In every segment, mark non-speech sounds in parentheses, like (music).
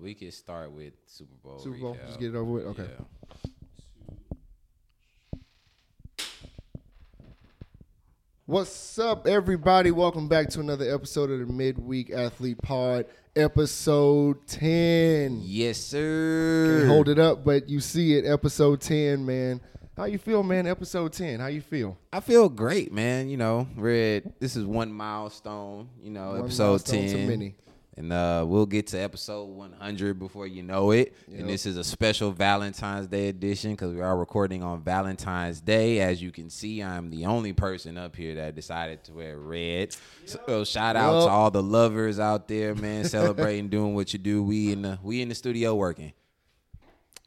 we can start with Super Bowl. Super Bowl, recap. just get it over with. Okay. Yeah. What's up, everybody? Welcome back to another episode of the Midweek Athlete Pod, episode 10. Yes, sir. Can't hold it up, but you see it, episode 10, man. How you feel, man? Episode 10. How you feel? I feel great, man. You know, we're at, this is one milestone. You know, One episode milestone ten. too many. And uh, we'll get to episode 100 before you know it. Yep. And this is a special Valentine's Day edition because we are recording on Valentine's Day. As you can see, I'm the only person up here that decided to wear red. So shout out Yup. to all the lovers out there, man, celebrating, (laughs) doing what you do. We in the we in the studio working.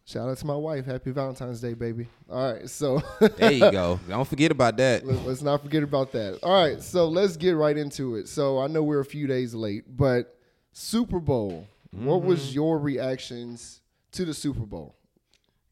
Shout out to my wife. Happy Valentine's Day, baby. All right, so There you go. (laughs) Don't forget about that. Let's not forget about that. All right, so let's get right into it. So I know we're a few days late, but Super Bowl. What Mm-hmm. was your reactions to the Super Bowl?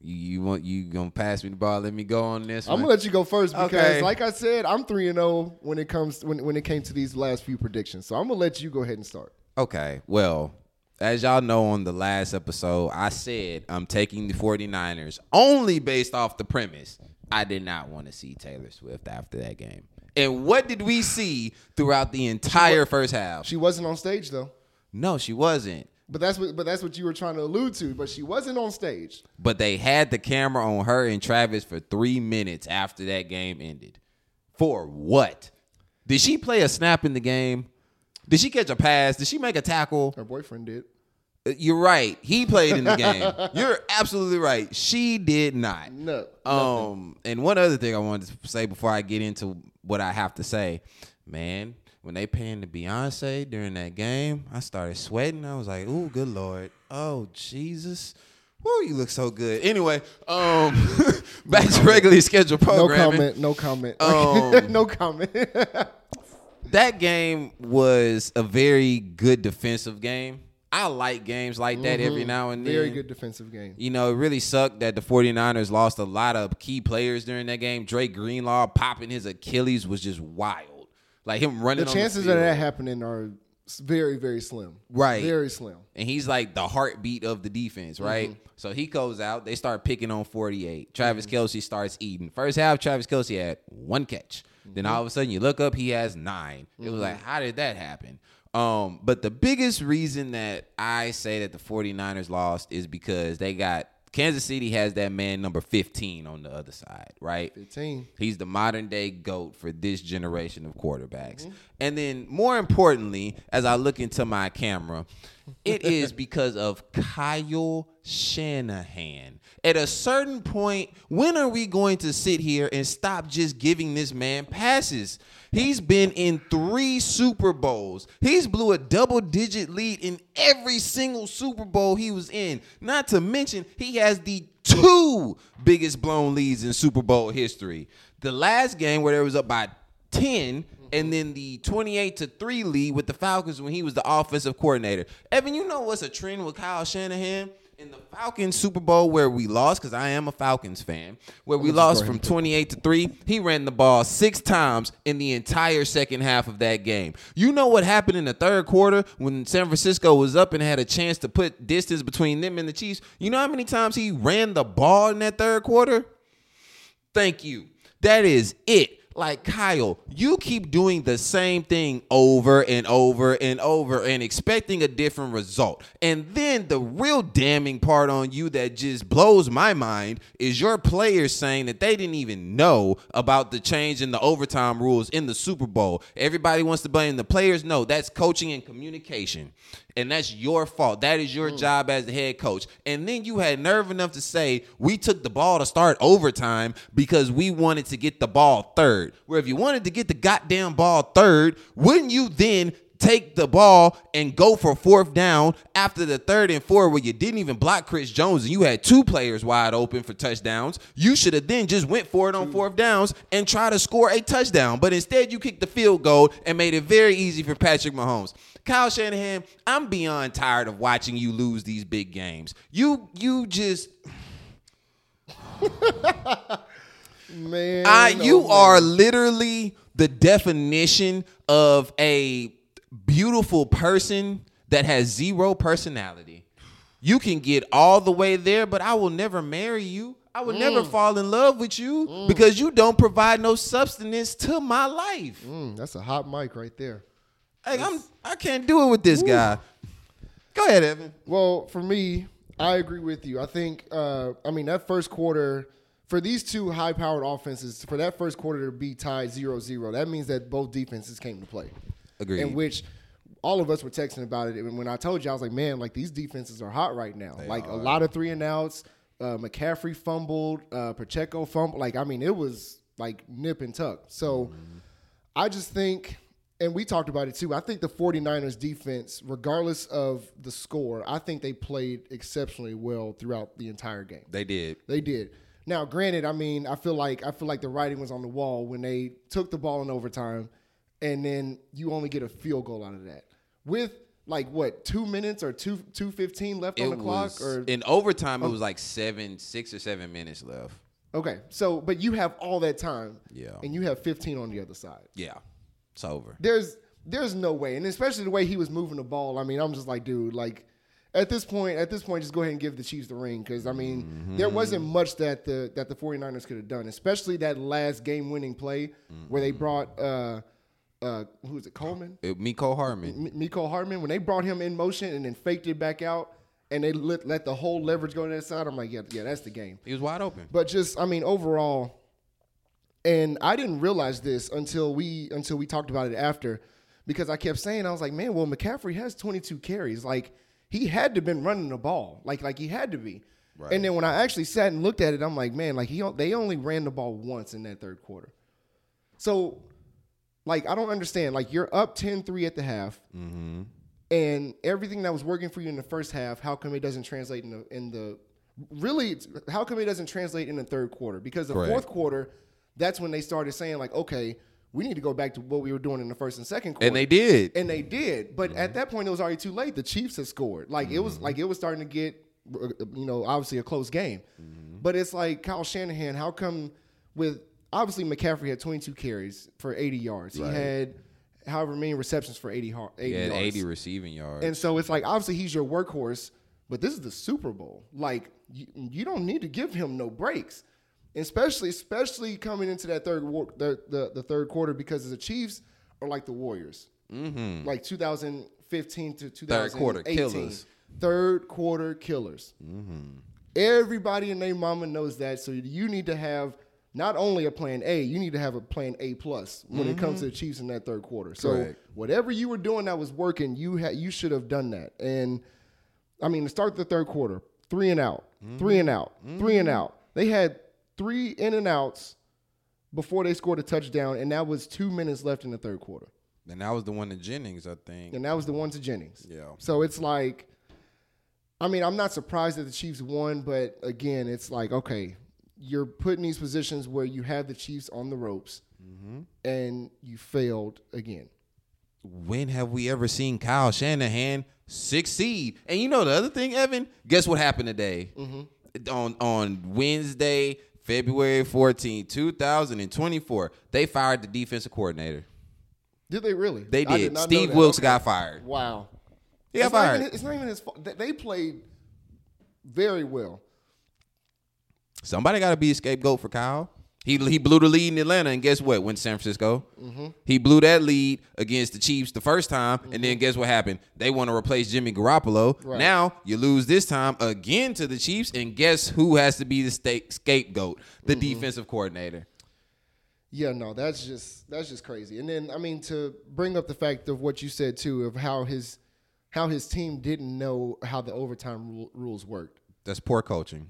You, you want you gonna pass me the ball? Let me go on this. I'm one? gonna let you go first because, Okay. like I said, I'm three and zero when it comes when when it came to these last few predictions. So I'm gonna let you go ahead and start. Okay. Well, as y'all know on the last episode, I said I'm taking the 49ers only based off the premise. I did not want to see Taylor Swift after that game. And what did we see throughout the entire first half? She wasn't on stage though, No, she wasn't. but that's what but that's what you were trying to allude to. But she wasn't on stage. But they had the camera on her and Travis for three minutes after that game ended. For what? Did she play a snap in the game? Did she catch a pass? Did she make a tackle? Her boyfriend did. Uh, You're right. He played in the game. (laughs) You're absolutely right. She did not. No. Um, and one other thing I wanted to say before I get into what I have to say, man, when they panned to Beyonce during that game, I started sweating. I was like, "Ooh, good lord! Oh Jesus!" Woo, you look so good. Anyway, um, (laughs) back to regularly scheduled programming. No comment. No comment. (laughs) Um, no comment. (laughs) that game was a very good defensive game. I like games like that every now and then. Mm-hmm. Very good defensive game. You know, it really sucked that the 49ers lost a lot of key players during that game. Dre Greenlaw popping his Achilles was just wild. Like him running The chances the of that happening are very, very slim. Right. Very slim. and he's like the heartbeat of the defense, right? Mm-hmm. So he goes out. They start picking on 48. Travis Kelce starts eating. First half, Travis Kelce had one catch. Then Mm-hmm. all of a sudden, you look up, he has 9 It was like, how did that happen? Um, but the biggest reason that I say that the 49ers lost is because they got Kansas City has that man number 15 on the other side, right? 15. He's the modern day GOAT for this generation of quarterbacks. Mm-hmm. And then, more importantly, as I look into my camera, it is (laughs) because of Kyle Shanahan. At a certain point, when are we going to sit here and stop just giving this man passes? He's been in three Super Bowls. He's blew a double digit lead in every single Super Bowl he was in. Not to mention, he has the two biggest blown leads in Super Bowl history. The last game where there was up by 10 and then the 28 to 3 lead with the Falcons when he was the offensive coordinator. Evan, you know what's a trend with Kyle Shanahan? In the Falcons Super Bowl where we lost, because I am a Falcons fan, where we lost from 28 to 3, he ran the ball six times in the entire second half of that game. You know what happened in the third quarter when San Francisco was up and had a chance to put distance between them and the Chiefs? You know how many times he ran the ball in that third quarter? Thank you. That is it. Like Kyle, you keep doing the same thing over and over and over and expecting a different result. And then the real damning part on you that just blows my mind is your players saying that they didn't even know about the change in the overtime rules in the Super Bowl. Everybody wants to blame the players. No, that's coaching and communication. And that's your fault. That is your mm. job as the head coach. And then you had nerve enough to say, we took the ball to start overtime because we wanted to get the ball third. Where if you wanted to get the goddamn ball third, wouldn't you then take the ball and go for fourth down after the third and four where you didn't even block Chris Jones and you had two players wide open for touchdowns. You should have then just went for it on fourth downs and try to score a touchdown. But instead you kicked the field goal and made it very easy for Patrick Mahomes. Kyle Shanahan, I'm beyond tired of watching you lose these big games. You you just Man. I oh, you man. are literally the definition of a beautiful person that has zero personality. You can get all the way there, but I will never marry you. I will never fall in love with you because you don't provide no substance to my life. Mm, that's a hot mic right there. Like I'm, I can't do it with this guy. Go ahead, Evan. Well, for me, I agree with you. I think, uh, I mean, that first quarter, for these two high powered offenses, for that first quarter to be tied 0 0, that means that both defenses came to play. Agreed. In which all of us were texting about it. And when I told you, I was like, man, like these defenses are hot right now. like a lot of three and outs. Uh, McCaffrey fumbled, uh, Pacheco fumbled. Like, I mean, it was like nip and tuck. So I just think, and we talked about it too, I think the 49ers defense, regardless of the score, I think they played exceptionally well throughout the entire game. They did. They did. Now, granted, I mean, I feel like I feel like the writing was on the wall when they took the ball in overtime, and then you only get a field goal out of that with like what two minutes or two two fifteen left on the clock or in overtime. It was like seven, six or seven minutes left. okay. So, but you have all that time, Yeah. and you have fifteen on the other side. Yeah, it's over. There's there's no way, and especially the way he was moving the ball. I mean, I'm just like, dude, like at this point, at this point, just go ahead and give the Chiefs the ring because I mean, there wasn't much that the that the 49ers could have done, especially that last game winning play where they brought uh uh who was it Coleman, It, Mecole Hardman. M- Mecole Hardman when they brought him in motion and then faked it back out and they let let the whole leverage go to that side. I'm like, yeah, yeah, that's the game. He was wide open. But just I mean overall, and I didn't realize this until we until we talked about it after, because I kept saying I was like, man, well McCaffrey has 22 carries, like he had to have been running the ball, like like he had to be. Right. And then when I actually sat and looked at it, I'm like, man, like he they only ran the ball once in that third quarter. So, like I don't understand. Like you're up 10-3 at the half Mm-hmm. and everything that was working for you in the first half, how come it doesn't translate in the in the really? How come it doesn't translate in the third quarter? Because the Correct. fourth quarter, that's when they started saying like, okay, we need to go back to what we were doing in the first and second quarter. And they did. and they did, but at that point it was already too late. The Chiefs had scored. Like it was like it was starting to get, uh, you know, obviously a close game. But it's like Kyle Shanahan. How come with obviously McCaffrey had 22 carries for 80 yards. He had however many receptions for 80, har- 80 He had yards. 80 receiving yards. And so it's like obviously he's your workhorse, but this is the Super Bowl. Like you, you don't need to give him no breaks, especially especially coming into that third war, the, the the third quarter because the Chiefs are like the Warriors, mm-hmm. like 2015 to 2018. Third quarter killers. Third quarter killers. Everybody and their mama knows that. So you need to have not only a plan A, you need to have a plan A plus when it comes to mm-hmm. the Chiefs in that third quarter. So Correct. whatever you were doing that was working, you had you should have done that. And I mean, to start the third quarter, three and out, three and out, three and mm-hmm. out. They had three in and outs before they scored a touchdown, and that was two minutes left in the third quarter. and that was the one to Jennings, I think. And that was the one to Jennings. Yeah. So it's like, I mean, I'm not surprised that the Chiefs won, but again, it's like, okay, you're put in these positions where you have the Chiefs on the ropes, mm-hmm. and you failed again. When have we ever seen Kyle Shanahan succeed? And you know the other thing, Evan? Guess what happened today? Mm-hmm. On on Wednesday, February 14, 2024, they fired the defensive coordinator. Did they really? They I did. Steve. Wilks Okay. got fired. Wow. He got it's, not fired. even, it's not even his fault. They played very well. Somebody got to be a scapegoat for Kyle. He he blew the lead in Atlanta, and guess what? Went to San Francisco. Mm-hmm. He blew that lead against the Chiefs the first time, and then mm-hmm. guess what happened? They want to replace Jimmy Garoppolo. Right. Now you lose this time again to the Chiefs, and guess who has to be the sta- scapegoat? The mm-hmm. defensive coordinator. Yeah, no, that's just that's just crazy. And then I mean to bring up the fact of what you said too of how his how his team didn't know how the overtime rules worked. That's poor coaching.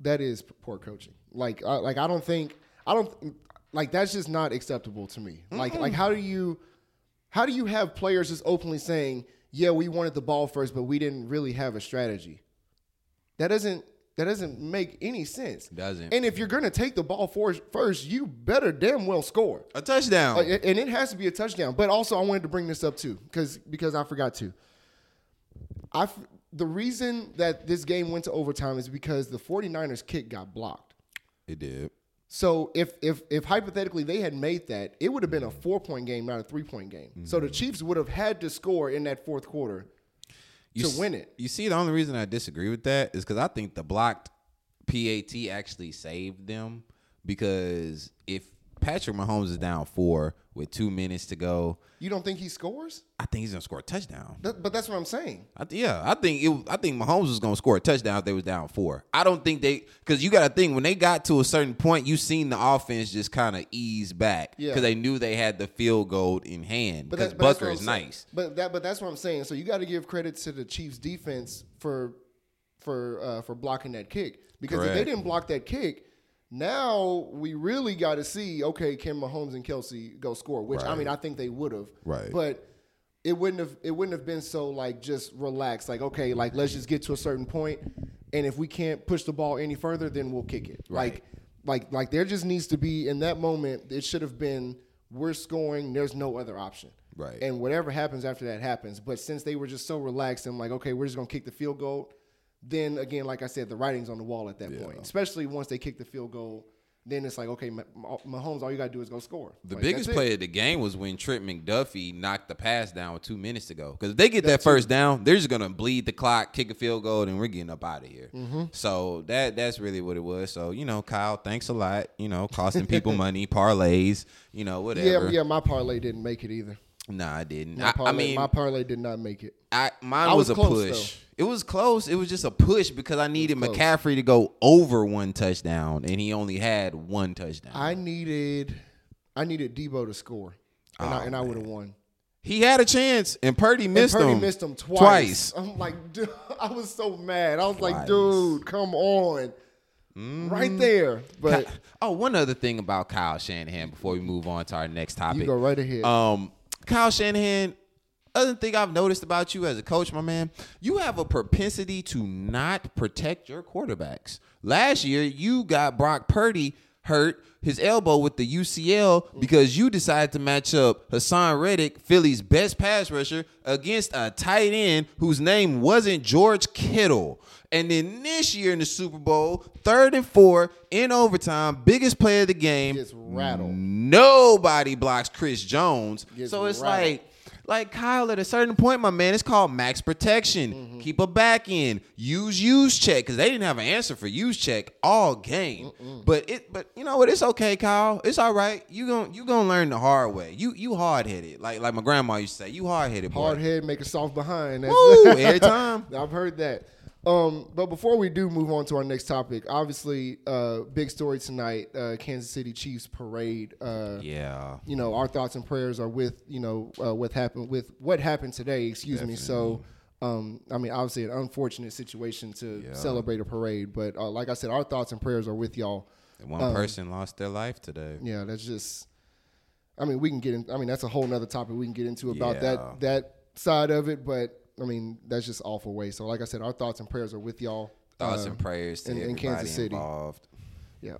That is poor coaching. Like I, like I don't think I don't like that's just not acceptable to me. Like like how do you how do you have players just openly saying, "Yeah, we wanted the ball first, but we didn't really have a strategy." That doesn't that doesn't make any sense. Doesn't. And if you're going to take the ball for, first, you better damn well score. A touchdown. Uh, and it has to be a touchdown. But also, I wanted to bring this up too, because because I forgot to. I the reason that this game went to overtime is because the 49ers kick got blocked. it did. So if if if hypothetically they had made that, it would have been a mm-hmm. four point game, not a three point game. So the mm-hmm. Chiefs would have had to score in that fourth quarter. to s- win it. You see, the only reason I disagree with that is because I think the blocked PAT actually saved them because if Patrick Mahomes is down four with two minutes to go, You don't think he scores? I think he's gonna score a touchdown. That, but that's what I'm saying. I yeah, I think it. I think Mahomes was gonna score a touchdown if they was down four. I don't think they because you got to think when they got to a certain point, you seen the offense just kind of ease back because Yeah. they knew they had the field goal in hand because Butker is saying. nice. But that but that's what I'm saying. So you got to give credit to the Chiefs defense for for uh, for blocking that kick because if they didn't block that kick, now we really got to see okay, can Mahomes and Kelce go score? Which I mean I think they would have. Right. But it wouldn't have it wouldn't have been so like just relaxed like okay like let's just get to a certain point and if we can't push the ball any further then we'll kick it Right. like like like there just needs to be in that moment it should have been we're scoring there's no other option Right. and whatever happens after that happens but since they were just so relaxed and like okay we're just gonna kick the field goal then again like i said the writing's on the wall at that point especially once they kick the field goal then it's like okay Mah- mahomes all you gotta do is go score The Like, biggest play of the game was when Trent McDuffie knocked the pass down with two minutes to go. Because if they get that, That first down, they're just gonna bleed the clock, kick a field goal, and we're getting up out of here. Mm-hmm. So that that's really what it was. So you know, Kyle, thanks a lot. You know, costing people (laughs) money, parlays, you know, whatever. yeah yeah my parlay didn't make it either Nah, I didn't. My I, parlay, I mean, my parlay did not make it. I mine I was, was a close, push. It was close. It was just a push because I needed. McCaffrey to go over one touchdown, and he only had one touchdown. I needed, I needed Deebo to score, and I Oh, and I would have won. he had a chance, and Purdy missed and Purdy him. missed him twice. Twice. I'm like, (laughs) dude, I was so mad. I was like, dude, come on, Mm-hmm. right there. But oh, one other thing about Kyle Shanahan before we move on to our next topic. you go right ahead. Um, Kyle Shanahan, other thing I've noticed about you as a coach, my man, you have a propensity to not protect your quarterbacks. Last year, you got Brock Purdy hurt his elbow with the UCL because you decided to match up Haason Reddick, Philly's best pass rusher, against a tight end whose name wasn't George Kittle. And then this year in the Super Bowl, third and four in overtime, biggest play of the game. Gets rattled. Nobody blocks Chris Jones. Gets so it's rattled. like, like Kyle, at a certain point, my man, it's called max protection. Mm-hmm. Keep a back in. Use Juszczyk because they didn't have an answer for Juszczyk all game. But it, but you know what? It's okay, Kyle. It's all right. You gon' you gonna learn the hard way. You you hard headed. Like like my grandma used to say, you hard headed boy. Hard head, make a soft behind. That's- Woo, (laughs) every time. I've heard that. Um, but before we do move on to our next topic, obviously, uh, big story tonight: uh, Kansas City Chiefs parade. Uh, Yeah. you know, our thoughts and prayers are with you know uh, what happened with what happened today. Excuse me. So, um, I mean, obviously, an unfortunate situation to Yeah. celebrate a parade, but uh, like I said, our thoughts and prayers are with y'all. And one Um, person lost their life today. Yeah, that's just. I mean, we can get in. I mean, that's a whole nother topic we can get into about Yeah. that that side of it, but I mean, that's just awful way. So, like I said, our thoughts and prayers are with y'all. Thoughts Uh, and prayers to in- in Kansas City. involved. Yeah.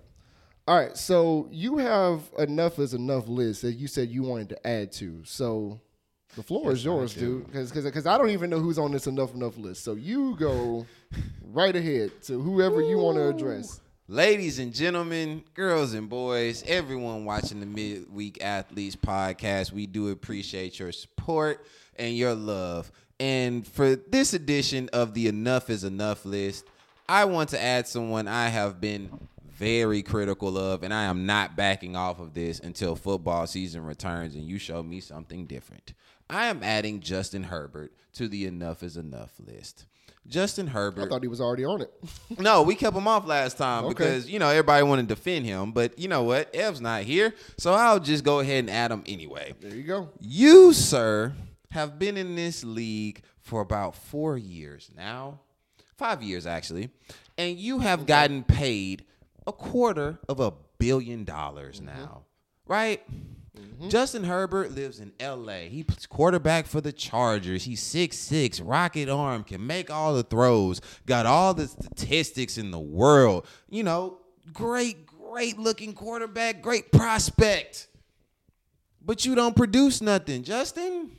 All right. So you have enough is enough list that you said you wanted to add to. So the floor is yours, dude. Because because I don't even know who's on this enough enough list. So you go (laughs) right ahead to whoever you want to address. Ladies and gentlemen, girls and boys, everyone watching the Midweek Athletes podcast, we do appreciate your support and your love. And for this edition of the Enough is Enough list, I want to add someone I have been very critical of, and I am not backing off of this until football season returns and you show me something different. I am adding Justin Herbert to the Enough is Enough list. Justin Herbert. I thought he was already on it. (laughs) No, we kept him off last time Okay. because you know everybody wanted to defend him, but you know what? Ev's not here, so I'll just go ahead and add him anyway. There you go. You, sir, have been in this league for about four years now, five years actually, and you have gotten paid a quarter of a billion dollars mm-hmm. now, right? Mm-hmm. Justin Herbert lives in LA. He plays quarterback for the Chargers. He's 6'6, rocket arm, can make all the throws, got all the statistics in the world. You know, great, great looking quarterback, great prospect but you don't produce nothing, Justin.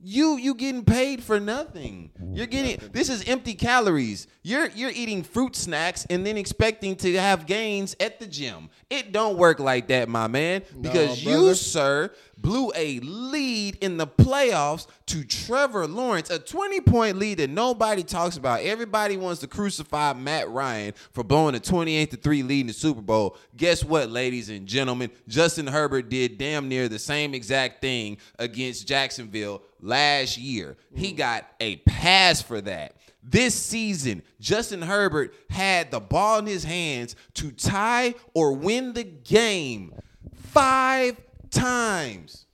You you getting paid for nothing. You're getting this is empty calories. You're you're eating fruit snacks and then expecting to have gains at the gym. It don't work like that, my man. Because you, sir, blew a lead in the playoffs to Trevor Lawrence, a 20 point lead that nobody talks about. Everybody wants to crucify Matt Ryan for blowing a 28 to 3 lead in the Super Bowl. Guess what, ladies and gentlemen? Justin Herbert did damn near the same exact thing against Jacksonville last year. He mm. got a pass for that. This season, Justin Herbert had the ball in his hands to tie or win the game five times.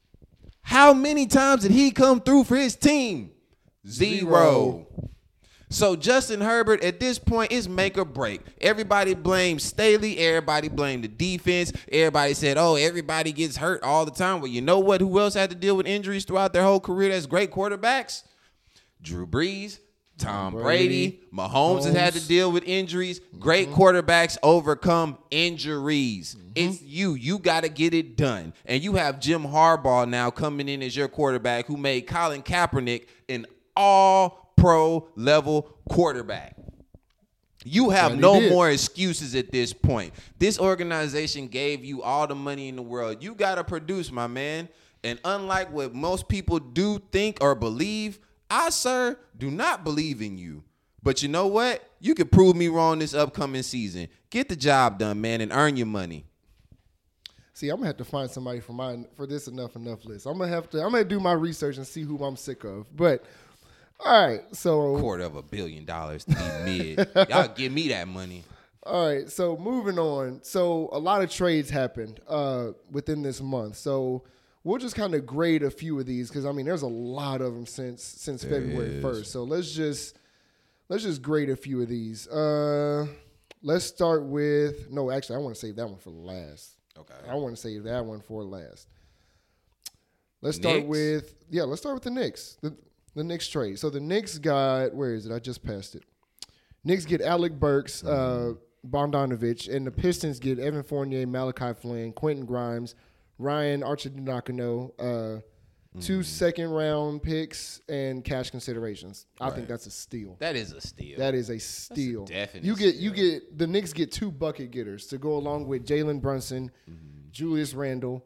How many times did he come through for his team? Zero. Zero. So Justin Herbert at this point is make or break. Everybody blames Staley. Everybody blamed the defense. Everybody said, "Oh, everybody gets hurt all the time." Well, you know what? Who else had to deal with injuries throughout their whole career? That's great quarterbacks. Drew Brees, Tom Brady, Brady, Mahomes has had to deal with injuries. Great mm-hmm. quarterbacks overcome injuries. It's you. You got to get it done. And you have Jim Harbaugh now coming in as your quarterback who made Colin Kaepernick an all pro level quarterback. You have no more excuses at this point. This organization gave you all the money in the world. You got to produce, my man. And unlike what most people do think or believe, I, sir, do not believe in you. But you know what? You can prove me wrong this upcoming season. Get the job done, man, and earn your money. See, I'm gonna have to find somebody for mine for this enough enough list. I'm gonna have to. I'm gonna do my research and see who I'm sick of. But all right, so Quarter of a billion dollars to be mid. Y'all give me that money. (laughs) All right, so moving on. So a lot of trades happened uh, within this month. So we'll just kind of grade a few of these because I mean, there's a lot of them since since February first. So let's just let's just grade a few of these. Uh, let's start with no. Actually, I want to save that one for last. Okay. I want to save that one for last. Let's start Knicks? with yeah. Let's start with the Knicks. The the Knicks trade. So the Knicks got where is it? I just passed it. Knicks get Alec Burks, uh, Bogdanovich, and the Pistons get Evan Fournier, Malachi Flynn, Quentin Grimes, Ryan Arcidiacono, uh, two second round picks and cash considerations. I think that's a steal. That is a steal. That is a steal. definite you get you get the Knicks get two bucket getters to go along with Jalen Brunson, Mm-hmm. Julius Randle,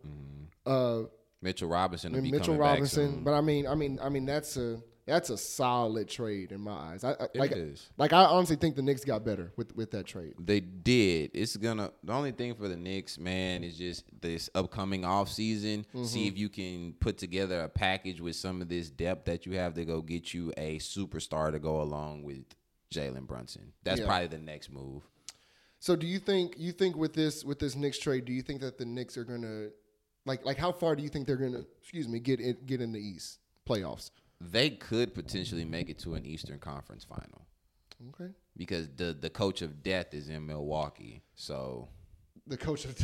uh, Mitchell Robinson Mitchell Robinson. But I mean, I mean, I mean that's a that's a solid trade in my eyes. I, I like is. like I honestly think the Knicks got better with with that trade. They did. It's gonna. The only thing for the Knicks, man, is just this upcoming off season. Mm-hmm. See if you can put together a package with some of this depth that you have to go get you a superstar to go along with Jalen Brunson. That's Yeah. probably the next move. So do you think you think with this with this Knicks trade, do you think that the Knicks are gonna like like how far do you think they're gonna excuse me get in, get in the East playoffs? They could potentially make it to an Eastern Conference final Okay, because the the coach of death is in Milwaukee. So the coach of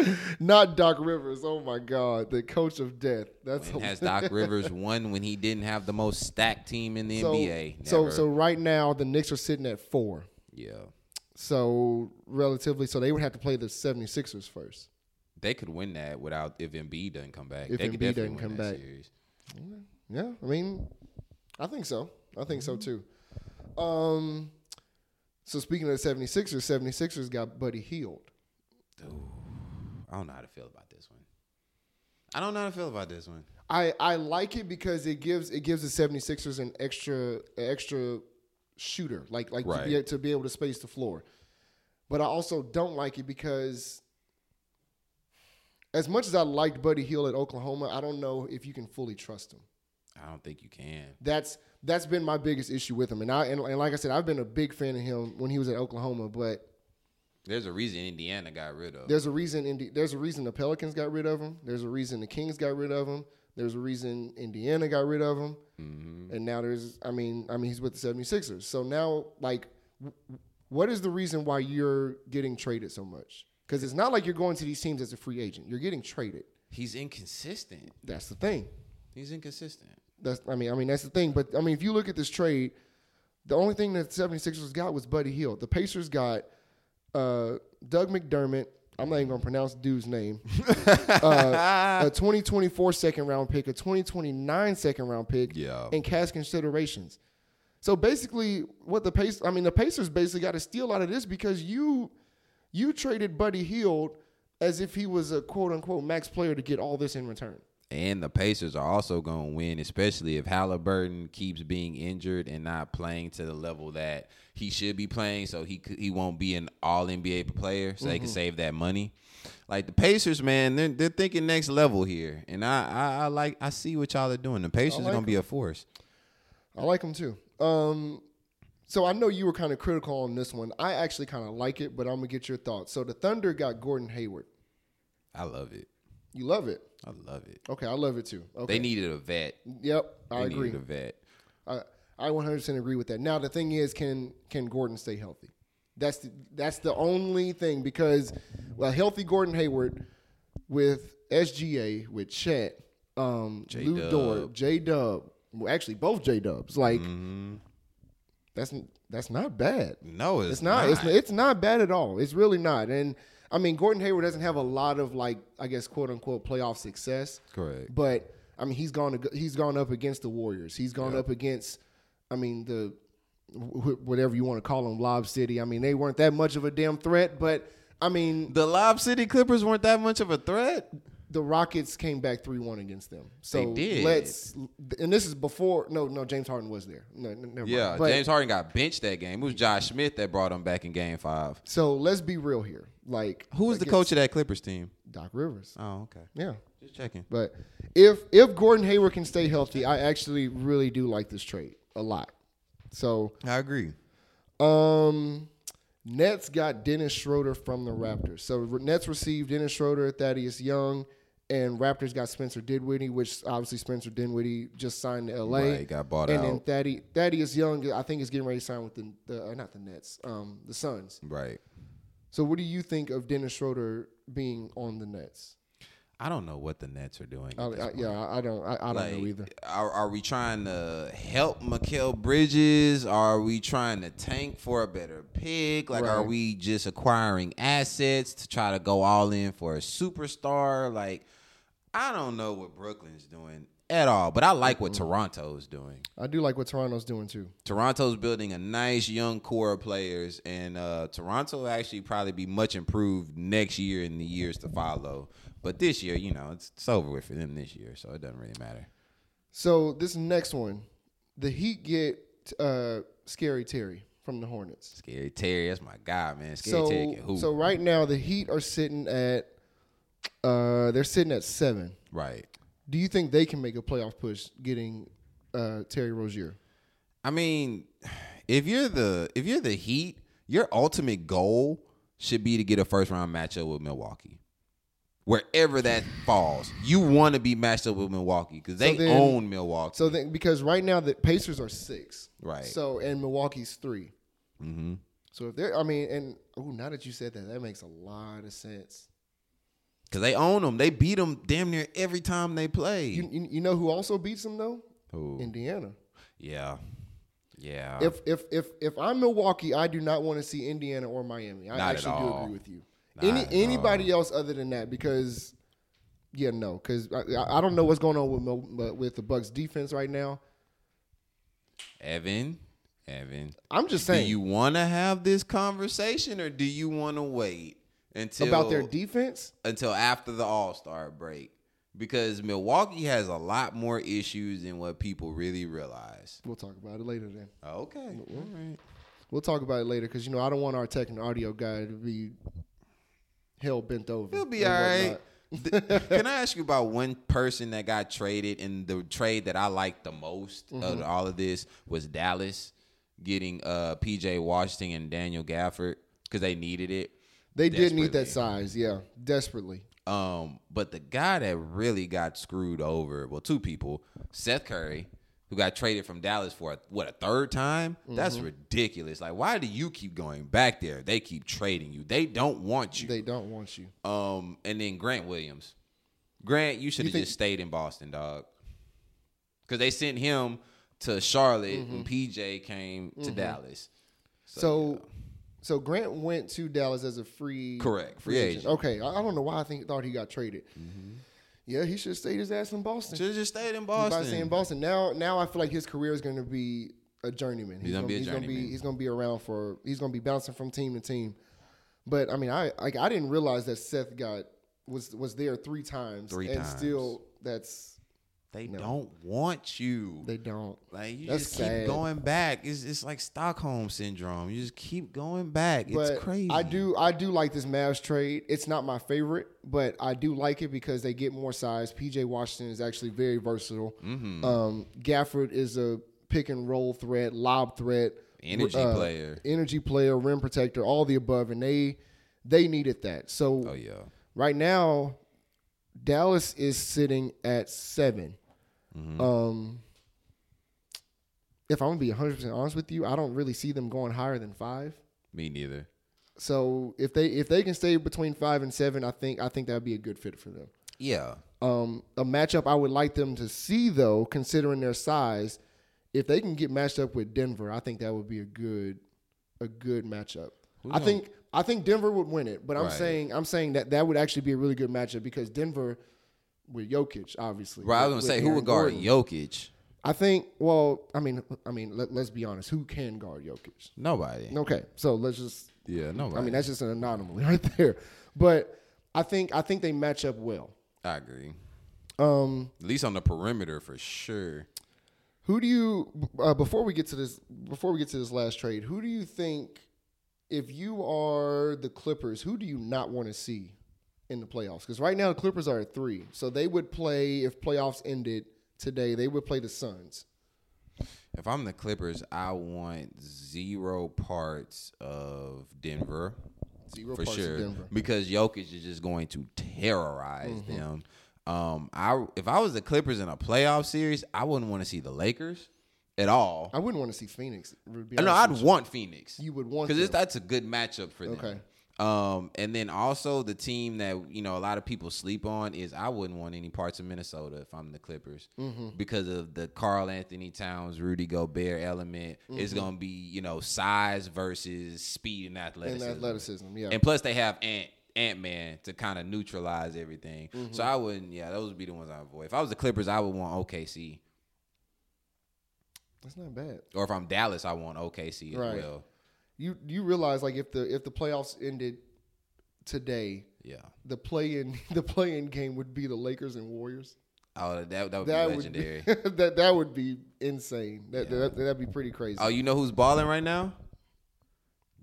(laughs) not Doc Rivers. Oh my God, the coach of death. That's when has Doc Rivers won when he didn't have the most stacked team in the so, NBA? So so right now the Knicks are sitting at four. yeah. So relatively, so they would have to play the 76ers first. They could win that without if Embiid doesn't come back. If they could Embiid doesn't come back. series. Yeah, I mean, I think so. I think so too. Um, so speaking of the 76ers, 76ers got Buddy Hield. I don't know how to feel about this one. I don't know how to feel about this one. I, I like it because it gives it gives the 76ers an extra an extra shooter, like like to, be, to be able to space the floor. But I also don't like it because as much as I liked Buddy Hield at Oklahoma, I don't know if you can fully trust him. I don't think you can. That's that's been my biggest issue with him. And I and, and like I said, I've been a big fan of him when he was at Oklahoma, but There's a reason Indiana got rid of. there's a reason Indi- there's a reason the Pelicans got rid of him. There's a reason the Kings got rid of him. There's a reason Indiana got rid of him. Mm-hmm. And now there's I mean, I mean he's with the 76ers. So now like w- what is the reason why you're getting traded so much? Cuz it's not like you're going to these teams as a free agent. You're getting traded. He's inconsistent. That's the thing. He's inconsistent. That's I mean, I mean that's the thing. But I mean, if you look at this trade, the only thing that 76ers got was Buddy Hield. The Pacers got uh, Doug McDermott. I'm not even gonna pronounce dude's name. (laughs) uh, a 2024 second round pick, a 2029 second round pick, Yeah. and cash considerations. So basically, what the Pacers, I mean, the Pacers basically got to steal out of this because you you traded Buddy Hield as if he was a quote unquote max player to get all this in return. And the Pacers are also going to win, especially if Halliburton keeps being injured and not playing to the level that he should be playing. So he he won't be an All NBA player, so they can save that money. Like the Pacers, man, they're they're thinking next level here, and I I, I like I see what y'all are doing. The Pacers are gonna be a force. I like them too. Um, so I know you were kind of critical on this one. I actually kind of like it, but I'm gonna get your thoughts. So the Thunder got Gordon Hayward. I love it. You love it. I love it. Okay, I love it too. Okay. They needed a vet. Yep, They I agree. needed a vet. I I 100% agree with that. Now the thing is, can can Gordon stay healthy? That's the, that's the only thing because well, healthy Gordon Hayward with SGA with Chet, um, Lou J-Dub. Dort, J Dub, well, actually both J Dubs. Like Mm-hmm. That's that's not bad. No, it's, It's not. It's it's not bad at all. It's really not. And I mean, Gordon Hayward doesn't have a lot of like I guess quote unquote playoff success. Correct. But I mean, he's gone. To, he's gone up against the Warriors. He's gone Yep. up against. I mean the wh- whatever you want to call them, Lob City. I mean, they weren't that much of a damn threat. But I mean, The Lob City Clippers weren't that much of a threat. The Rockets came back three one against them. So did. let's. And this is before. No, no, James Harden was there. No, never Yeah, mind. But- James Harden got benched that game. It was Josh Smith that brought him back in Game Five. So let's be real here. Like, Who was the coach of that Clippers team? Doc Rivers. Oh, okay. Yeah. Just checking. But if if Gordon Hayward can stay healthy, I actually really do like this trade a lot. So I agree. um Nets got Dennis Schroeder from the Raptors. So Nets received Dennis Schroeder, Thaddeus Young, and Raptors got Spencer Dinwiddie, which obviously Spencer Dinwiddie just signed to LA. Right, got bought and then out. Thaddeus, Thaddeus Young, I think, is getting ready to sign with the, the uh, not the Nets, um, the Suns. Right. So what do you think of Dennis Schroeder being on the Nets? I don't know what the Nets are doing. I, I, yeah, I don't, I, I don't Like, know either. Are, are we trying to help Mikal Bridges? Are we trying to tank for a better pick? Like, are we just acquiring assets to try to go all in for a superstar? Like, I don't know what Brooklyn's doing at all, but I like what Toronto's doing. I do like what Toronto's doing too. Toronto's building a nice young core of players, and uh, Toronto will actually probably be much improved next year and the years to follow. But this year, you know, it's, it's over with for them this year, so it doesn't really matter. So this next one, the Heat get uh, Scary Terry from the Hornets. Scary Terry, that's my guy, man. Scary Terry So can hoop. so right now the Heat are sitting at uh, they're sitting at seven. right. Do you think they can make a playoff push getting uh, Terry Rozier? I mean, if you're the if you're the Heat, your ultimate goal should be to get a first round matchup with Milwaukee. Wherever that (laughs) falls, you want to be matched up with Milwaukee because they then- own Milwaukee. So then because right now the Pacers are six, Right. So and Milwaukee's 3 mm-hmm. So if they're, I mean, and oh, now that you said that, that makes a lot of sense. Because they own them. They beat them damn near every time they play. You, you, you know who also beats them though? Who? Indiana. yeah. Yeah. If if if if I'm Milwaukee, I do not want to see Indiana or Miami. I Not at actually do all. agree with you. Not Any anybody else other than that because yeah, no, because I, I- don't know what's going on with with the Bucks defense right now. Evan, Evan, I'm just saying. do you want to have this conversation or do you want to wait until about their defense. until after the All Star break? Because Milwaukee has a lot more issues than what people really realize. We'll talk about it later. Then Okay, all right. we'll talk about it later because you know I don't want our tech and audio guy to be hell bent over. He'll be all right. (laughs) Can I ask you about one person that got traded and the trade that I liked the most Mm-hmm. of all of this was Dallas getting uh PJ Washington and Daniel Gafford because they needed it. They did need that size, yeah, desperately. Um, but the guy that really got screwed over, well, two people, Seth Curry, who got traded from Dallas for a, what a third time. That's Mm-hmm. ridiculous. Like, why do you keep going back there? They keep trading you. They don't want you. They don't want you. Um, and then Grant Williams. Grant, you should have think- just stayed in Boston, dog. Because they sent him to Charlotte Mm-hmm. and PJ came to Dallas. So, so Grant went to Dallas as a free Correct, free agent. Mm-hmm. Okay, I, I don't know why I think thought he got traded. Yeah, he should have stayed his ass in Boston. Should have just stayed in He's Boston. in Boston. Now, now I feel like his career is going to be a journeyman. He's gonna be he's Gonna be, he's going to be around for. He's going to be bouncing from team to team. But I mean, I like I didn't realize that Seth got was was there three times, Three and times. still that's They No. don't want you. they don't. like you That's just keep sad. going back. It's it's like Stockholm syndrome. You just keep going back. But it's crazy. I do I do like this Mavs trade. It's not my favorite, but I do like it because they get more size. PJ Washington is actually very versatile. Mm-hmm. Um, Gafford is a pick and roll threat, lob threat, Energy uh, player. energy player, rim protector, all the above, and they they needed that. So Oh yeah. right now, Dallas is sitting at 7 Mm-hmm. Um, if I'm gonna be 100 percent honest with you, I don't really see them going higher than five. Me neither. So if they if they can stay between five and seven, I think I think that would be a good fit for them. Yeah. Um, a matchup I would like them to see though, considering their size, if they can get matched up with Denver, I think that would be a good a good matchup. I gonna- think I think Denver would win it, but I'm Right. saying I'm saying that that would actually be a really good matchup because Denver with Jokic, obviously. Bro, I was gonna say with who would guard Gordon. Jokic? I think. Well, I mean, I mean, let, let's be honest. Who can guard Jokic? Nobody. Okay, so let's just Yeah, nobody. I mean, that's just an anomaly (laughs) right there. But I think I think they match up well. I agree. Um, At least on the perimeter for sure. who do you uh, before we get to this before we get to this last trade? Who do you think if you are the Clippers, who do you not want to see in the playoffs? Because right now the Clippers are at three, so they would play if playoffs ended today. They would play the Suns. If I'm the Clippers, I want zero parts of Denver. Zero for parts sure. of Denver. Mm-hmm. Because Jokic is just going to terrorize them. Um, I if I was the Clippers in a playoff series, I wouldn't want to see the Lakers at all. I wouldn't want to see Phoenix. no, I'd with you. want Phoenix. You would want because that's a good matchup for them. Okay. Um, and then also the team that you know a lot of people sleep on is I wouldn't want any parts of Minnesota if I'm the Clippers Mm-hmm. because of the Karl-Anthony Towns, Rudy Gobert element. It's Mm-hmm. gonna be you know size versus speed and athleticism. and athleticism. athleticism. Yeah. And plus, they have Ant Ant Man to kind of neutralize everything. Mm-hmm. So I wouldn't. Yeah, those would be the ones I avoid. If I was the Clippers, I would want OKC. That's not bad. Or if I'm Dallas, I want OKC as Right. well. You you realize like if the if the playoffs ended today, Yeah. the play in (laughs) the play in game would be the Lakers and Warriors. Oh, that that would That be would be, (laughs) that that would be insane. That, that that'd be pretty crazy. oh, you know who's balling right now?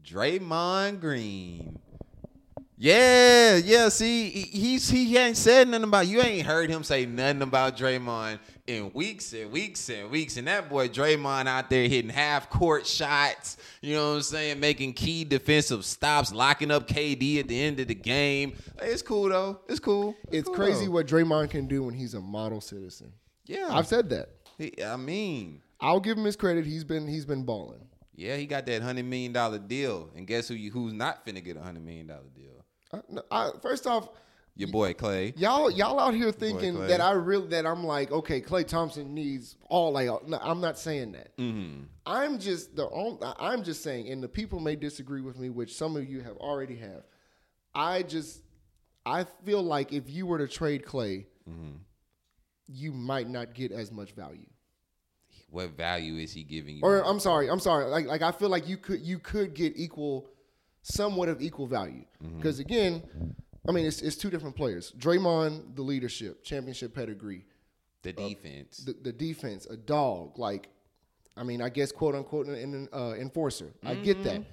Draymond Green. Yeah, yeah. See, he- he's he ain't said nothing about you. Ain't heard him say nothing about Draymond in weeks and weeks and weeks. And that boy Draymond out there hitting half court shots. You know what I'm saying? Making key defensive stops, locking up KD at the end of the game. It's cool though. It's cool. it's cool, crazy though. what Draymond can do when he's a model citizen. Yeah, I've said that. He- I mean, I'll give him his credit. He's been he's been balling. yeah, he got that hundred million dollar deal, and guess who? You, who's not finna get a hundred million dollar deal? I, I, first off, Your boy Klay. y'all y'all out here thinking that I really that I'm like okay, Klay Thompson needs all like no, I'm not saying that. Mm-hmm. I'm just the on- I'm just saying, and the people may disagree with me, which some of you have already have. I just I feel like if you were to trade Klay, Mm-hmm. you might not get as much value. What value is he giving you? Or I'm sorry, I'm sorry. Like like I feel like you could you could get equal, somewhat of equal value. Mm-hmm. Because again, I mean it's it's two different players. Draymond, the leadership, championship pedigree. the defense. the, the defense, a dog. Like, I mean, I guess quote unquote an, uh, enforcer. I get that.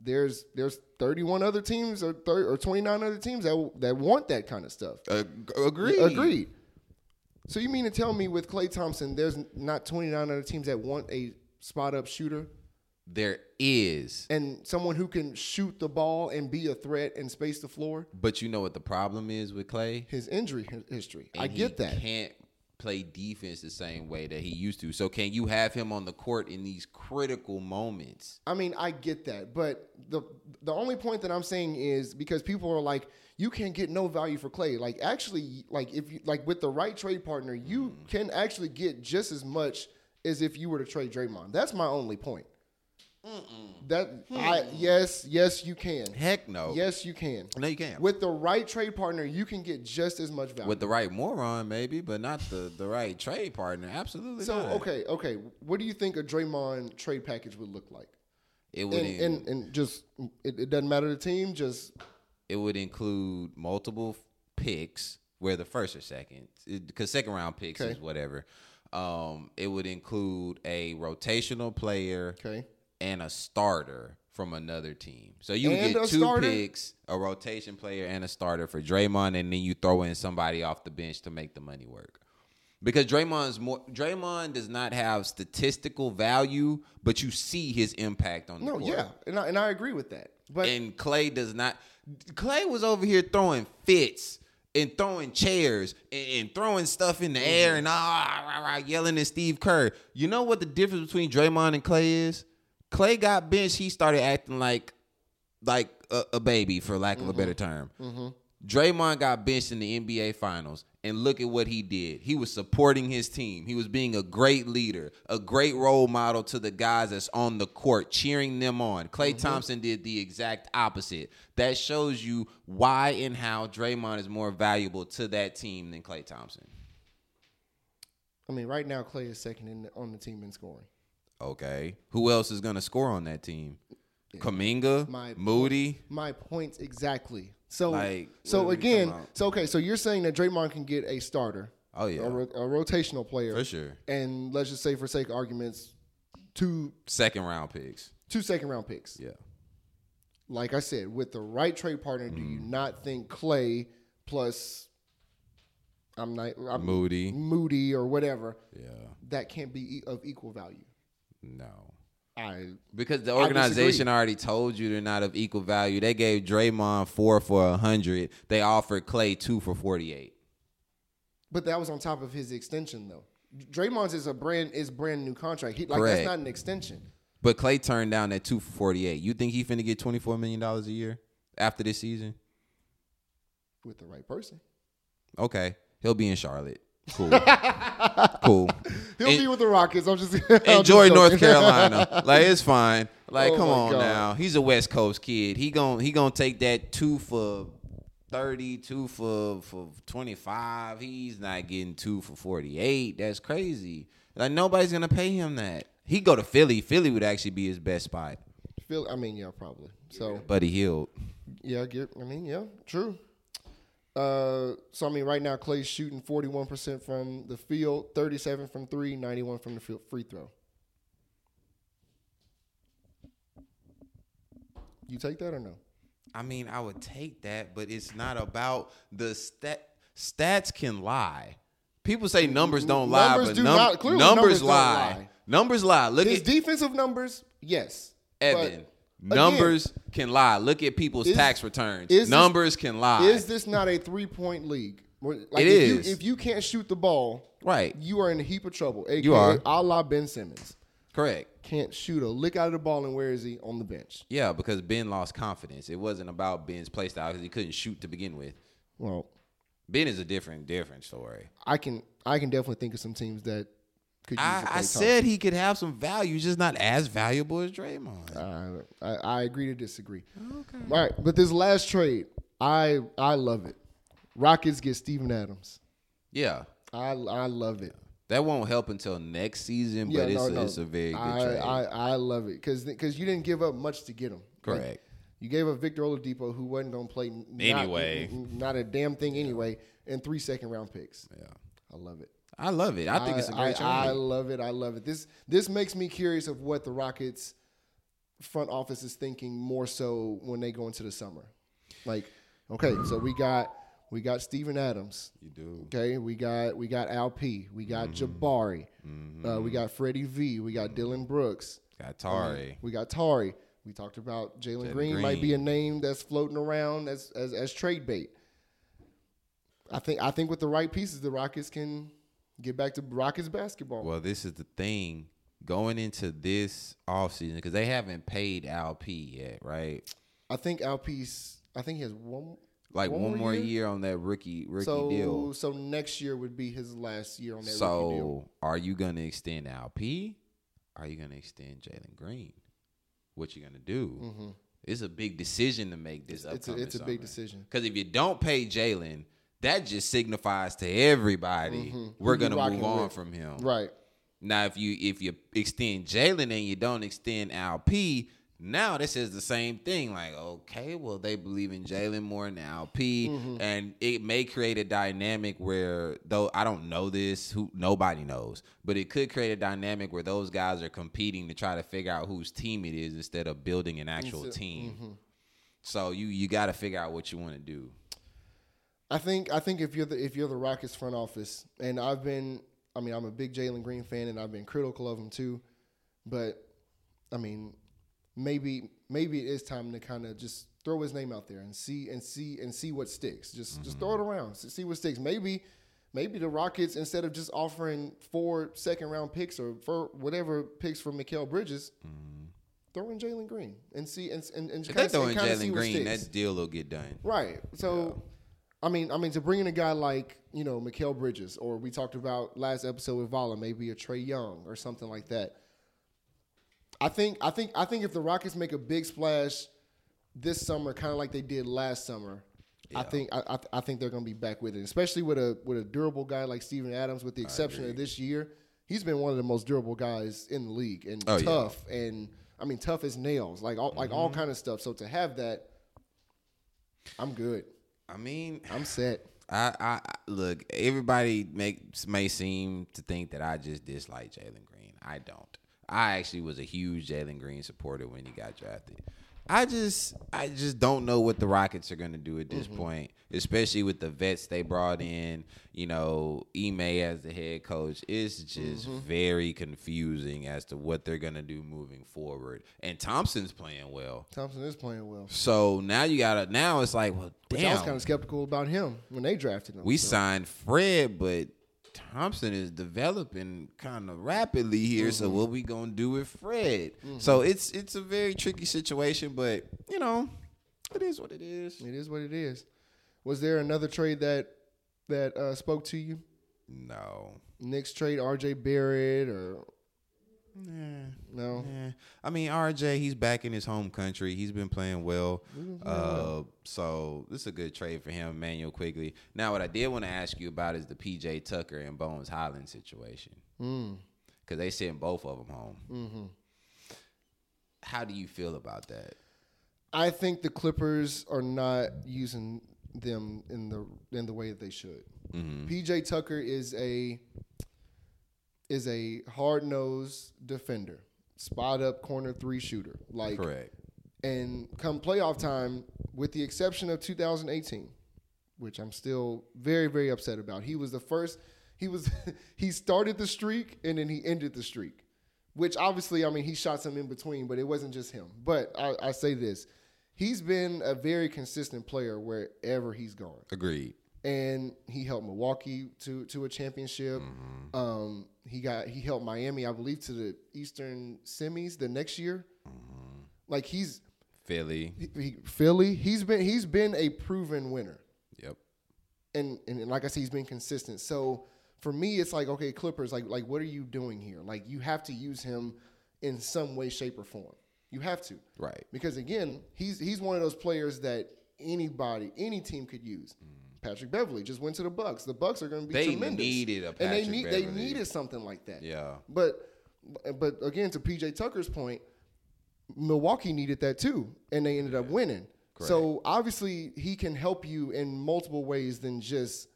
There's there's 31 other teams or 30, or 29 other teams that that want that kind of stuff. Uh, agreed. Agreed. So you mean to tell me with Klay Thompson, there's not 29 other teams that want a spot up shooter There is, and someone who can shoot the ball and be a threat and space the floor? but you know what the problem is with Klay? His injury hi- history. I And get he that. Can't play defense the same way that he used to. So can you have him on the court in these critical moments? I mean, I get that, but the the only point that I'm saying is because people are like, you can't get no value for Klay. Like, actually, like if you like with the right trade partner, you mm. can actually get just as much as if you were to trade Draymond. That's my only point. That I yes yes you can. Heck no. Yes, you can. No, you can't. With the right trade partner, you can get just as much value. With the right moron, maybe, but not the, the right trade partner. Absolutely so not. okay, okay. What do you think a Draymond trade package would look like? It would and, and and just it, it doesn't matter the team. Just it would include multiple picks, where the first or second, because second round picks Okay. is whatever. Um, it would include a rotational player okay. And a starter from another team. So you And get two starter? picks, a rotation player and a starter for Draymond, and then you throw in somebody off the bench to make the money work. Because Draymond's more Draymond does not have statistical value, but you see his impact on the No, court. yeah, and I, and I agree with that. But And Klay does not. Klay was over here throwing fits and throwing chairs and, and throwing stuff in the air and ah, rah, rah, yelling at Steve Kerr. You know what the difference between Draymond and Klay is? Klay got benched. He started acting like like a, a baby, for lack of a better mm-hmm. term. Mm-hmm. Draymond got benched in the NBA Finals, and look at what he did. He was supporting his team. He was being a great leader, a great role model to the guys that's on the court, cheering them on. Klay mm-hmm. Thompson did the exact opposite. That shows you why and how Draymond is more valuable to that team than Klay Thompson. I mean, right now Klay is second in on the team in scoring. Okay, who else is gonna score on that team? Kuminga, My Moody. My points exactly. So Like, so again, so okay, so you're saying that Draymond can get a starter, Oh yeah, a, ro- a rotational player, for sure. and let's just say for sake of arguments, two Second round picks. two second round picks. Yeah. Like I said, with the right trade partner, do Mm. you not think Klay plus I'm not I'm Moody. Moody or whatever Yeah. that can't be of equal value? No. I Because the organization already told you they're not of equal value. They gave Draymond four for a hundred. They offered Klay two for forty eight. But that was on top of his extension, though. Draymond's is a brand is brand new contract. He, like Correct. that's not an extension. But Klay turned down that two for forty eight. You think he finna get twenty four million dollars a year after this season? with the right person. Okay, he'll be in Charlotte. Cool, (laughs) cool. He'll En- be with the Rockets. I'm just (laughs) I'm just Enjoy North. Carolina. (laughs) Like it's fine. Like Oh come on God. now. He's a West Coast kid. He gon' he gonna take that two for 30, two for for 25. He's not getting two for 48. That's crazy. Like nobody's gonna pay him that. He go to Philly. Philly would actually be his best spot. Phil, I mean, yeah, probably. So Buddy Hield. yeah, I get. I mean, yeah, true. Uh, so I mean, right now Klay's shooting 41 percent from the field, 37 from three, 91 from the field, free throw. You take that or no? I mean, I would take that, but it's not about the stat. Stats can lie. People say numbers don't lie, Numbers but do num- not- clearly numbers, numbers lie. lie. Numbers lie. Look His at defensive numbers, yes. Evan. But, numbers can lie. Look at people's Is- tax returns. is this- numbers can lie. Is this not a three point league? Like It if is. You, if you can't shoot the ball, right. you are in a heap of trouble. AKA, You are. a la Ben Simmons. Correct. Can't shoot a lick out of the ball, and where is he on the bench? Yeah, because Ben lost confidence. It wasn't about Ben's play style because he couldn't shoot to begin with. Well, Ben is a different, different story. I can I can definitely think of some teams that could I, I said he could have some value, just not as valuable as Draymond. Uh, I, I agree to disagree. Okay. All right, but this last trade, I I love it. Rockets get Steven Adams. yeah. I I love it. That won't help until next season, Yeah, but it's, no, a, no. it's a very good I, trade. I I love it because because you didn't give up much to get him. Like, Correct. you gave up Victor Oladipo, who wasn't going to play not- Anyway. not, a damn thing anyway, and three second round picks. yeah. I love it. I love it. I think it's a great I, trade. I love it. I love it. This this makes me curious of what the Rockets front office is thinking more so when they go into the summer. Like, okay, so we got we got Steven Adams. you do. Okay, we got we got Al P. We got Mm-hmm. Jabari. Uh, we got Freddie V. We got Dillon Brooks. Got Tari. We got Tari. We talked about Jalen Jalen Green, might be a name that's floating around as, as as trade bait. I think I think with the right pieces, the Rockets can get back to Rockets basketball. Well, this is the thing. Going into this offseason, because they haven't paid LP yet, right? I think Alpice. I think he has one. Like one, more year? on that rookie rookie so deal. so next year would be his last year on that. So are you gonna extend LP? Are you gonna extend Jalen Green? What you gonna do? It's a big decision to make this Mm-hmm. It's a, it's a big decision. Because if you don't pay Jalen, that just signifies to everybody we're Who gonna move on with. from him. Right. Now, if you if you extend Jalen and you don't extend LP, Now this is the same thing. Like, okay, well, they believe in Jalen more now, P, Mm-hmm. and it may create a dynamic where, though I don't know this, who nobody knows, but it could create a dynamic where those guys are competing to try to figure out whose team it is instead of building an actual team. mm-hmm. So you you got to figure out what you want to do. I think I think if you're the if you're the Rockets front office, and I've been, I mean, I'm a big Jalen Green fan, and I've been critical of him too, but I mean, maybe maybe it is time to kind of just throw his name out there and see and see and see what sticks. Just just throw it mm-hmm. around, see what sticks. Maybe maybe the Rockets instead of just offering four second round picks or for whatever picks for Mikal Bridges. Mm-hmm. Throw in Jalen Green and see and and, and If they throw in Jalen Green, that deal will get done. Right. So, I mean, I mean, to bring in a guy like you know Mikal Bridges, or we talked about last episode with Vala, maybe a Trae Young or something like that. I think, I think, I think if the Rockets make a big splash this summer, kind of like they did last summer, I think, I, I, I think they're going to be back with it, especially with a with a durable guy like Steven Adams. With the exception of this year, he's been one of the most durable guys in the league and Oh, yeah. tough and. I mean, tough as nails, like all, like Mm-hmm. all kind of stuff. So to have that, I'm good. I mean, I'm set. I, (sighs) I I- look. Everybody makes may seem to think that I just dislike Jalen Green. I don't. I actually was a huge Jalen Green supporter when he got drafted. I just I just don't know what the Rockets are gonna do at this mm-hmm. point, especially with the vets they brought in. You know, Ime as the head coach. It's just mm-hmm. very confusing as to what they're gonna do moving forward. And Thompson's playing well. Thompson is playing well. So now you gotta now it's like, well, Which I was kind of skeptical about him when they drafted him. We so. signed Fred, but Thompson is developing kind of rapidly here. So what we gonna do with Fred? So it's it's a very tricky situation, but you know, it is what it is. It is what it is. Was there another trade that that uh, spoke to you? No. Next trade R.J. Barrett or Nah. no? Yeah. I mean, RJ, he's back in his home country. He's been playing well. Uh, so this is a good trade for him, Immanuel Quickley. Now, what I did want to ask you about is the PJ Tucker and Bones Hyland situation. Because they sent both of them home. How do you feel about that? I think the Clippers are not using them in the in the way that they should. Mm-hmm. PJ Tucker is a is a hard nosed defender, spot up corner three shooter. Like Correct. And come playoff time, with the exception of 2018, which I'm still very, very upset about, he was the first. He was (laughs) he started the streak and then he ended the streak, which obviously, I mean, he shot some in between, but it wasn't just him. But I, I say this, he's been a very consistent player wherever he's gone Agreed. And he helped Milwaukee to to a championship. Mm-hmm. Um, he got he helped Miami, I believe, to the Eastern semis the next year. Mm-hmm. Like he's Philly. he, he- Philly. He's been he's been a proven winner, Yep. and and like I said, he's been consistent. So for me, it's like okay, Clippers. Like like what are you doing here? Like you have to use him in some way, shape, or form. You have to. Right. Because again, he's he's one of those players that anybody, any team could use. Mm-hmm. Patrick Beverley just went to the Bucks. The Bucks are going to be They tremendous. needed a and they Patrick need they needed something like that. Yeah. But but again, to PJ Tucker's point, Milwaukee needed that too, and they ended up winning. So obviously, he can help you in multiple ways than just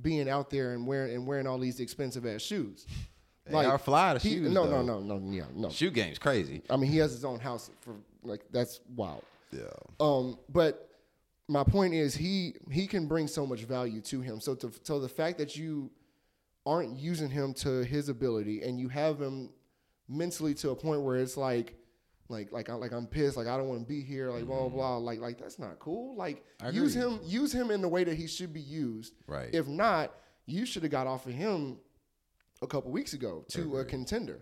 being out there and wearing and wearing all these expensive ass shoes. They are fly, he- shoes, No, though. no, no, no, yeah, no. Shoe game's crazy. I mean, he has his own house for like that's wild. Yeah. Um, but my point is he he can bring so much value to him. So to so the fact that you aren't using him to his ability and you have him mentally to a point where it's like like like I like I'm pissed, like I don't want to be here, like blah blah mm-hmm. blah. Like like that's not cool. Like use him use him in the way that he should be used. Right. If not, you should have got off of him a couple weeks ago to a contender.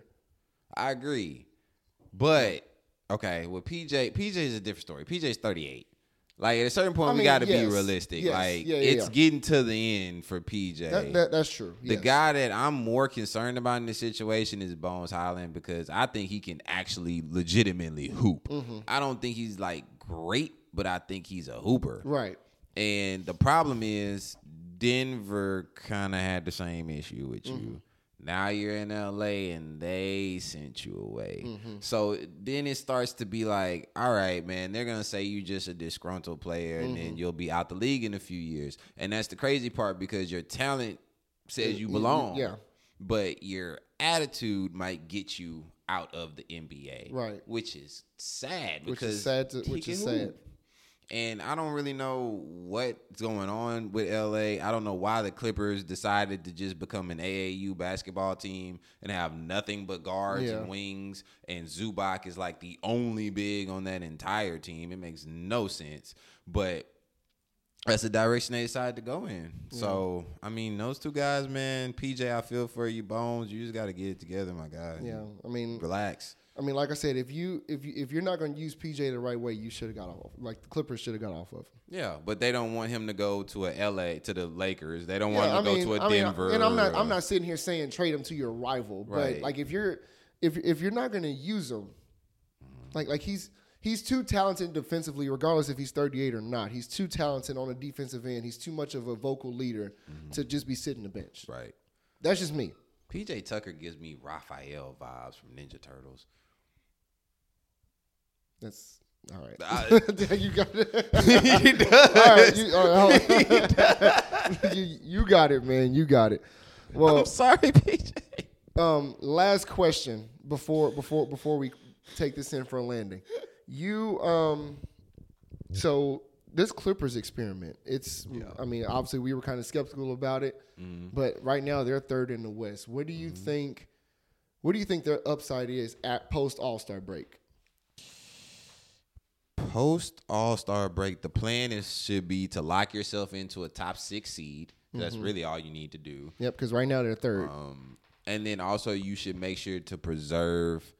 I agree. But okay, with PJ, PJ is a different story. PJ's 38. Like at a certain point, I we got to yes, be realistic. yes, like yeah, yeah, it's yeah. getting to the end for PJ. That, that that's true. the yes. guy that I'm more concerned about in this situation is Bones Hyland because I think he can actually legitimately hoop. Mm-hmm. I don't think he's like great, but I think he's a hooper. Right. And the problem is Denver kind of had the same issue with you. Now you're in LA and they sent you away. Mm-hmm. So then it starts to be like, all right, man, they're going to say you're just a disgruntled player and Mm-hmm. then you'll be out the league in a few years. And that's the crazy part because your talent says you belong. yeah. But your attitude might get you out of the NBA. Right. Which is sad Which because is sad to- which is sad. And I don't really know what's going on with LA. I don't know why the Clippers decided to just become an AAU basketball team and have nothing but guards Yeah. and wings. And Zubac is like the only big on that entire team. It makes no sense. But that's the direction they decided to go in. So, I mean, those two guys, man, PJ, I feel for you, Bones. You just got to get it together, my guy. Yeah, I mean, Relax. I mean, like I said, if you if you if you're not going to use PJ the right way, you should have got off. Like the Clippers should have got off of him. Yeah, but they don't want him to go to a LA to the Lakers. They don't want Yeah, him to go to a I mean, Denver. and I'm not I'm not sitting here saying trade him to your rival, but Right. like if you're if if you're not going to use him, like like he's he's too talented defensively, regardless if he's 38 or not. He's too talented on a defensive end. He's too much of a vocal leader to mm-hmm. just be sitting the bench. right. That's just me. PJ Tucker gives me Raphael vibes from Ninja Turtles. That's all right. I- (laughs) you got it. (laughs) he does. all right, you, all right, (laughs) you, you got it, man. You got it. Well, I'm sorry, PJ. um, last question before before before we take this in for a landing. You um, so this Clippers experiment. It's I mean, obviously we were kind of skeptical about it, but right now they're third in the West. What do you think? What do you think their upside is at post All Star break? Post All Star break, the plan is should be to lock yourself into a top six seed. That's really all you need to do. Yep, because right now they're third. Um, and then also you should make sure to preserve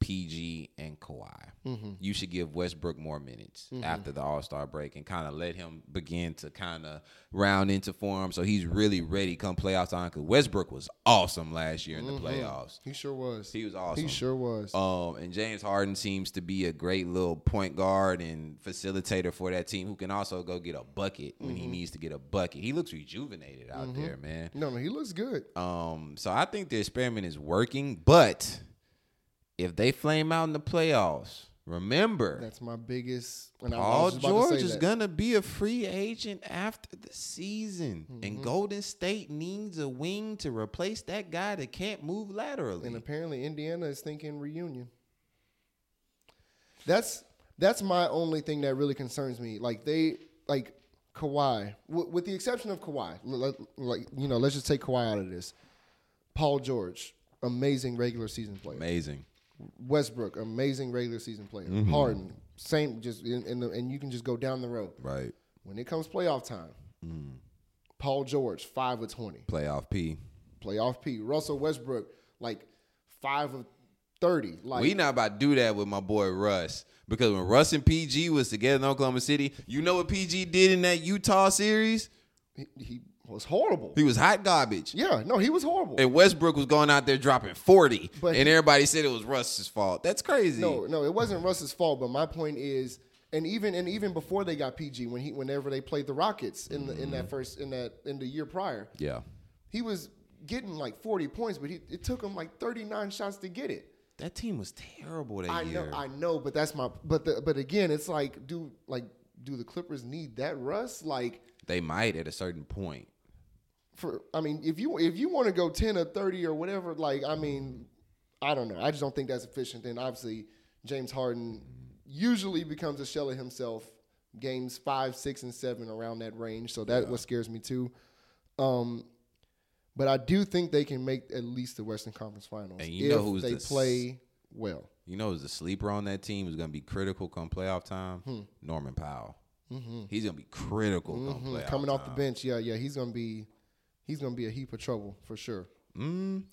PG and Kawhi. Mm-hmm. You should give Westbrook more minutes after the All Star break and kind of let him begin to kind of round into form so he's really ready come playoff time. Because Westbrook was awesome last year in the playoffs. he sure was. He was awesome. He sure was. Um, and James Harden seems to be a great little point guard and facilitator for that team who can also go get a bucket when he needs to get a bucket. He looks rejuvenated out there, man. no, no, he looks good. Um, so I think the experiment is working, but if they flame out in the playoffs, remember That's my biggest. And Paul was just about to George is that. gonna be a free agent after the season, Mm-hmm. and Golden State needs a wing to replace that guy that can't move laterally. And apparently Indiana is thinking reunion. That's that's my only thing that really concerns me. Like they like Kawhi, w- with the exception of Kawhi. l- Like you know, let's just take Kawhi out of this. Paul George, amazing regular season player. Amazing. Westbrook, amazing regular season player. Mm-hmm. Harden, same. Just in, in the, and you can just go down the road. Right. When it comes playoff time, Mm. Paul George, five of twenty. Playoff P. Playoff P. Russell Westbrook, like five of thirty. Like we not about to do that with my boy Russ. Because when Russ and PG was together in Oklahoma City, you know what PG did in that Utah series? he, he was horrible. He was hot garbage. Yeah, no, he was horrible. And Westbrook was going out there dropping 40. But and everybody said it was Russ's fault. That's crazy. no, no, it wasn't Russ's fault. But my point is, and even and even before they got PG, when he whenever they played the Rockets in the in that mm. first in that in the year prior, Yeah. he was getting like forty points, but he, it took him like thirty nine shots to get it. That team was terrible that I year. know, I know, but that's my but the, but again, it's like do like do the Clippers need that Russ? Like they might at a certain point. For I mean, if you if you want to go ten or thirty or whatever, like I mean, I don't know. I just don't think that's efficient. And obviously, James Harden usually becomes a shell of himself. Games five, six, and seven around that range. So that what scares me too. Um, but I do think they can make at least the Western Conference Finals if they the s- play well. You know who's the sleeper on that team is going to be critical come playoff time? Hmm. Norman Powell. He's going to be critical come playoff Mm-hmm. Coming off the bench, yeah, yeah, he's gonna be he's gonna be a heap of trouble for sure. Mm.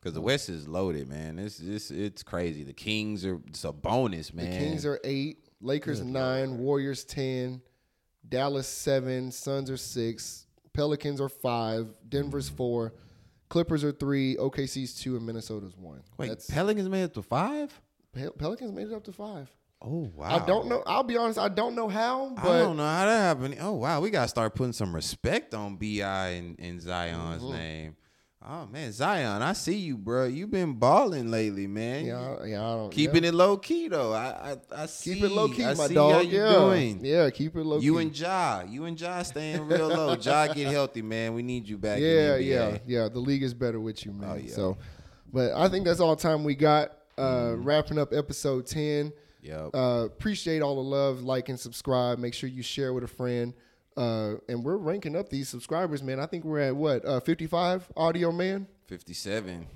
Because the West is loaded, man. It's, it's it's crazy. The Kings are it's a bonus, man. The Kings are eight, Lakers nine, Warriors ten, Dallas seven, Suns are six, Pelicans are five, Denver's four, Clippers are three, OKC's two, and Minnesota's one. Wait, That's, Pelicans made it to five? Pel- Pelicans made it up to five. Oh wow! I don't know. I'll be honest. I don't know how, But I don't know how that happened. Oh wow, we gotta start putting some respect on Bi and, and Zion's Mm-hmm. name. Oh man, Zion, I see you, bro. You've been balling lately, man. Yeah, yeah, I don't Keeping yeah. it low key though. I I, I see. keep it low key, I my see dog. How you yeah, doing? yeah, keep it low key. You key. and Ja, you and Ja staying real low. Ja (laughs) get healthy, man. We need you back. yeah, yeah, yeah. The league is better with you, man. Oh, yeah. So, but I think that's all the time we got. Uh, Wrapping up episode ten. Yep. Uh, appreciate all the love, like and subscribe. Make sure you share with a friend. Uh, and we're ranking up these subscribers, man. I think we're at what uh, 55 audio, man. Fifty-seven.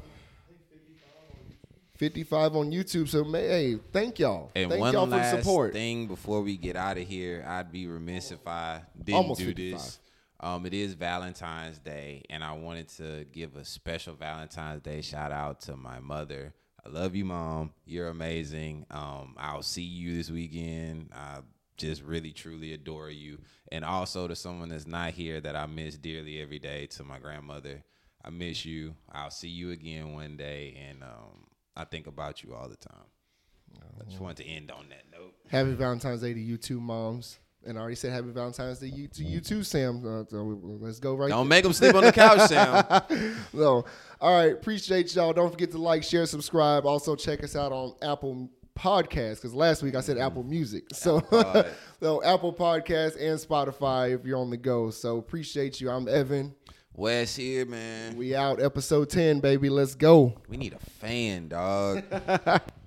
55 on YouTube. So, man, hey, thank y'all. And thank one y'all for the support. thing before we get out of here, I'd be remiss if I didn't Almost do 55. this. Um, it is Valentine's Day, and I wanted to give a special Valentine's Day shout out to my mother. I love you, mom. You're amazing. Um, I'll see you this weekend. I just really, truly adore you. And also to someone that's not here that I miss dearly every day, to my grandmother. I miss you. I'll see you again one day, and um, I think about you all the time. I just wanted to end on that note. Happy Valentine's Day to you two moms. And I already said Happy Valentine's Day you, to you too, Sam. Uh, so let's go right there. Don't make them sleep on the couch, Sam. (laughs) So, all right, appreciate y'all. Don't forget to like, share, subscribe. Also, check us out on Apple Podcasts because last week I said Apple Music. So, Pod. (laughs) so Apple Podcasts and Spotify if you're on the go. So, appreciate you. I'm Evan. Wes here, man. We out episode 10, baby. Let's go. We need a fan, dog. (laughs)